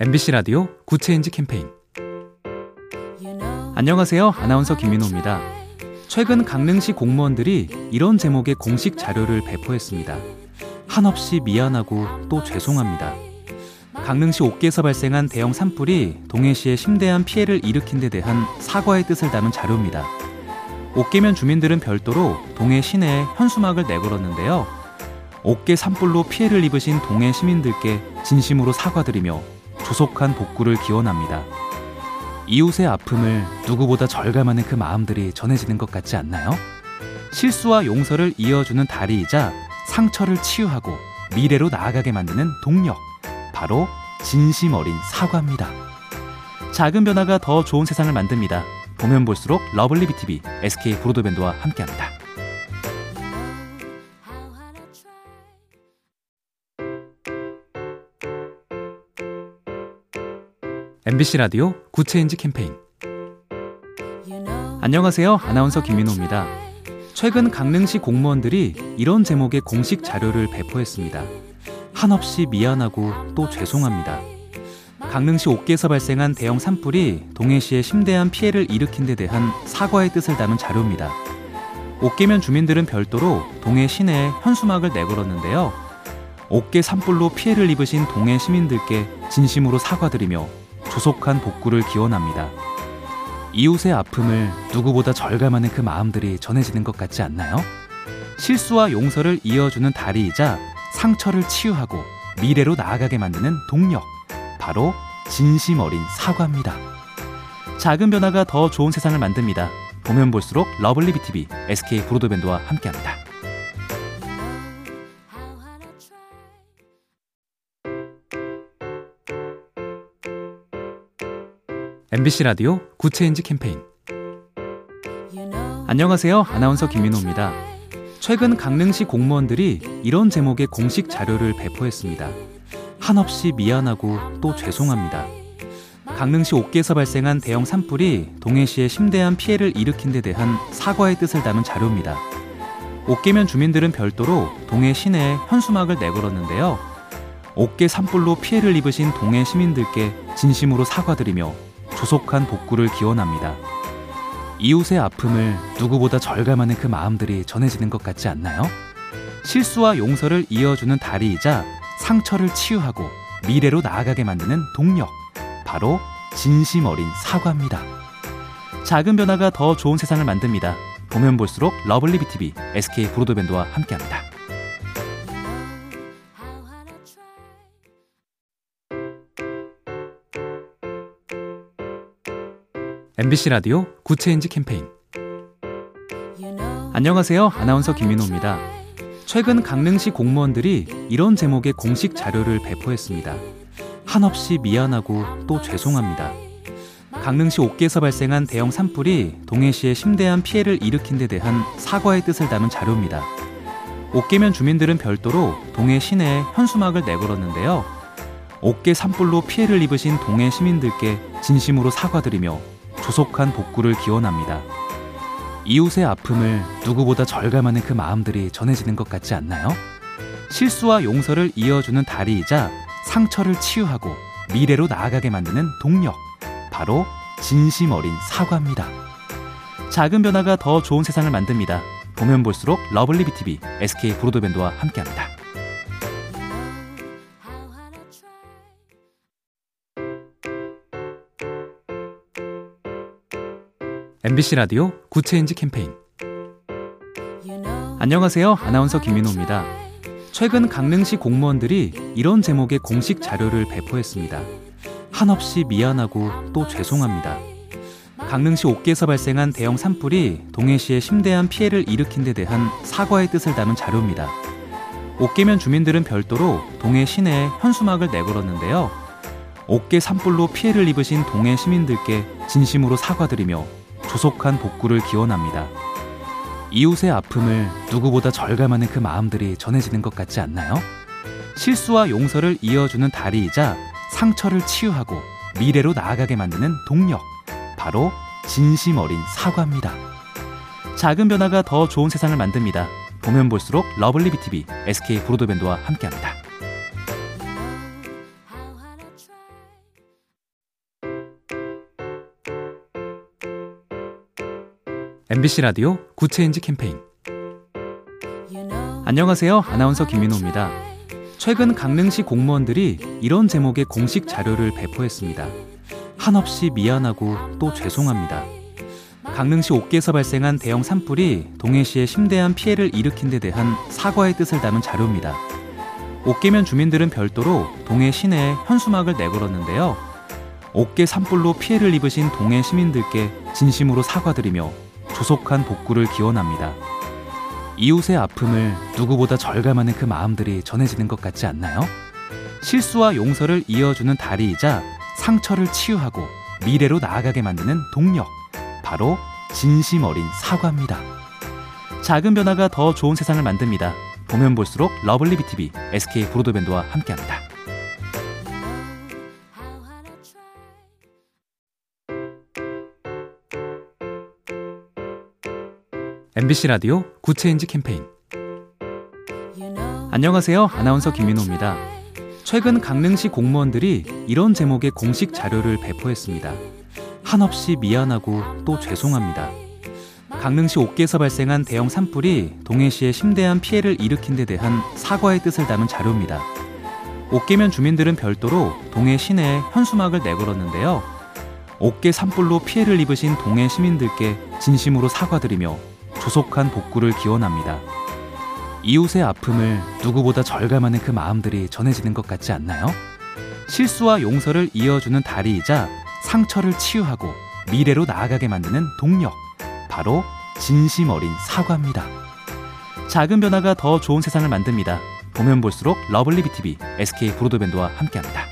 MBC 라디오 Good Change 캠페인 안녕하세요. 아나운서 김민호입니다. 최근 강릉시 공무원들이 이런 제목의 공식 자료를 배포했습니다. 한없이 미안하고 또 죄송합니다. 강릉시 옥계에서 발생한 대형 산불이 동해시에 심대한 피해를 일으킨 데 대한 사과의 뜻을 담은 자료입니다. 옥계면 주민들은 별도로 동해 시내에 현수막을 내걸었는데요. 옥계 산불로 피해를 입으신 동해 시민들께 진심으로 사과드리며 조속한 복구를 기원합니다. 이웃의 아픔을 누구보다 절감하는 그 마음들이 전해지는 것 같지 않나요? 실수와 용서를 이어주는 다리이자 상처를 치유하고 미래로 나아가게 만드는 동력. 바로 진심 어린 사과입니다. 작은 변화가 더 좋은 세상을 만듭니다. 보면 볼수록 lovely B tv SK 브로드밴드와 함께합니다. MBC 라디오 Good Change 캠페인 안녕하세요. 아나운서 김민호입니다. 최근 강릉시 공무원들이 이런 제목의 공식 자료를 배포했습니다. 한없이 미안하고 또 죄송합니다. 강릉시 옥계에서 발생한 대형 산불이 동해시에 심대한 피해를 일으킨 데 대한 사과의 뜻을 담은 자료입니다. 옥계면 주민들은 별도로 동해 시내에 현수막을 내걸었는데요. 옥계 산불로 피해를 입으신 동해 시민들께 진심으로 사과드리며 조속한 복구를 기원합니다. 이웃의 아픔을 누구보다 절감하는 그 마음들이 전해지는 것 같지 않나요? 실수와 용서를 이어주는 다리이자 상처를 치유하고 미래로 나아가게 만드는 동력. 바로 진심 어린 사과입니다. 작은 변화가 더 좋은 세상을 만듭니다. 보면 볼수록 lovely B tv SK 브로드밴드와 함께합니다. MBC 라디오 Good Change 캠페인 안녕하세요. 아나운서 김민호입니다. 최근 강릉시 공무원들이 이런 제목의 공식 자료를 배포했습니다. 한없이 미안하고 또 죄송합니다. 강릉시 옥계에서 발생한 대형 산불이 동해시에 심대한 피해를 일으킨 데 대한 사과의 뜻을 담은 자료입니다. 옥계면 주민들은 별도로 동해 시내에 현수막을 내걸었는데요. 옥계 산불로 피해를 입으신 동해 시민들께 진심으로 사과드리며 조속한 복구를 기원합니다. 이웃의 아픔을 누구보다 절감하는 그 마음들이 전해지는 것 같지 않나요? 실수와 용서를 이어주는 다리이자 상처를 치유하고 미래로 나아가게 만드는 동력. 바로 진심 어린 사과입니다. 작은 변화가 더 좋은 세상을 만듭니다. 보면 볼수록 lovely B tv SK 브로드밴드와 함께합니다. MBC 라디오 Good Change 캠페인 안녕하세요. 아나운서 김민호입니다. 최근 강릉시 공무원들이 이런 제목의 공식 자료를 배포했습니다. 한없이 미안하고 또 죄송합니다. 강릉시 옥계에서 발생한 대형 산불이 동해시에 심대한 피해를 일으킨 데 대한 사과의 뜻을 담은 자료입니다. 옥계면 주민들은 별도로 동해 시내에 현수막을 내걸었는데요. 옥계 산불로 피해를 입으신 동해 시민들께 진심으로 사과드리며 조속한 복구를 기원합니다. 이웃의 아픔을 누구보다 절감하는 그 마음들이 전해지는 것 같지 않나요? 실수와 용서를 이어주는 다리이자 상처를 치유하고 미래로 나아가게 만드는 동력. 바로 진심 어린 사과입니다. 작은 변화가 더 좋은 세상을 만듭니다. 보면 볼수록 lovely B tv SK 브로드밴드와 함께합니다. MBC 라디오 Good Change 캠페인 안녕하세요. 아나운서 김민호입니다. 최근 강릉시 공무원들이 이런 제목의 공식 자료를 배포했습니다. 한없이 미안하고 또 죄송합니다. 강릉시 옥계에서 발생한 대형 산불이 동해시에 심대한 피해를 일으킨 데 대한 사과의 뜻을 담은 자료입니다. 옥계면 주민들은 별도로 동해 시내에 현수막을 내걸었는데요. 옥계 산불로 피해를 입으신 동해 시민들께 진심으로 사과드리며 조속한 복구를 기원합니다. 이웃의 아픔을 누구보다 절감하는 그 마음들이 전해지는 것 같지 않나요? 실수와 용서를 이어주는 다리이자 상처를 치유하고 미래로 나아가게 만드는 동력. 바로 진심 어린 사과입니다. 작은 변화가 더 좋은 세상을 만듭니다. 보면 볼수록 lovely B tv SK 브로드밴드와 함께합니다. MBC 라디오 Good Change 캠페인 안녕하세요. 아나운서 김민호입니다. 최근 강릉시 공무원들이 이런 제목의 공식 자료를 배포했습니다. 한없이 미안하고 또 죄송합니다. 강릉시 옥계에서 발생한 대형 산불이 동해시에 심대한 피해를 일으킨 데 대한 사과의 뜻을 담은 자료입니다. 옥계면 주민들은 별도로 동해 시내에 현수막을 내걸었는데요. 옥계 산불로 피해를 입으신 동해 시민들께 진심으로 사과드리며 조속한 복구를 기원합니다. 이웃의 아픔을 누구보다 절감하는 그 마음들이 전해지는 것 같지 않나요? 실수와 용서를 이어주는 다리이자 상처를 치유하고 미래로 나아가게 만드는 동력. 바로 진심 어린 사과입니다. 작은 변화가 더 좋은 세상을 만듭니다. 보면 볼수록 lovely B tv SK 브로드밴드와 함께합니다. MBC 라디오 Good Change 캠페인 안녕하세요. 아나운서 김민호입니다. 최근 강릉시 공무원들이 이런 제목의 공식 자료를 배포했습니다. 한없이 미안하고 또 죄송합니다. 강릉시 옥계에서 발생한 대형 산불이 동해시에 심대한 피해를 일으킨 데 대한 사과의 뜻을 담은 자료입니다. 옥계면 주민들은 별도로 동해 시내에 현수막을 내걸었는데요. 옥계 산불로 피해를 입으신 동해 시민들께 진심으로 사과드리며 조속한 복구를 기원합니다. 이웃의 아픔을 누구보다 절감하는 그 마음들이 전해지는 것 같지 않나요? 실수와 용서를 이어주는 다리이자 상처를 치유하고 미래로 나아가게 만드는 동력. 바로 진심 어린 사과입니다. 작은 변화가 더 좋은 세상을 만듭니다. 보면 볼수록 lovely B tv SK 브로드밴드와 함께합니다.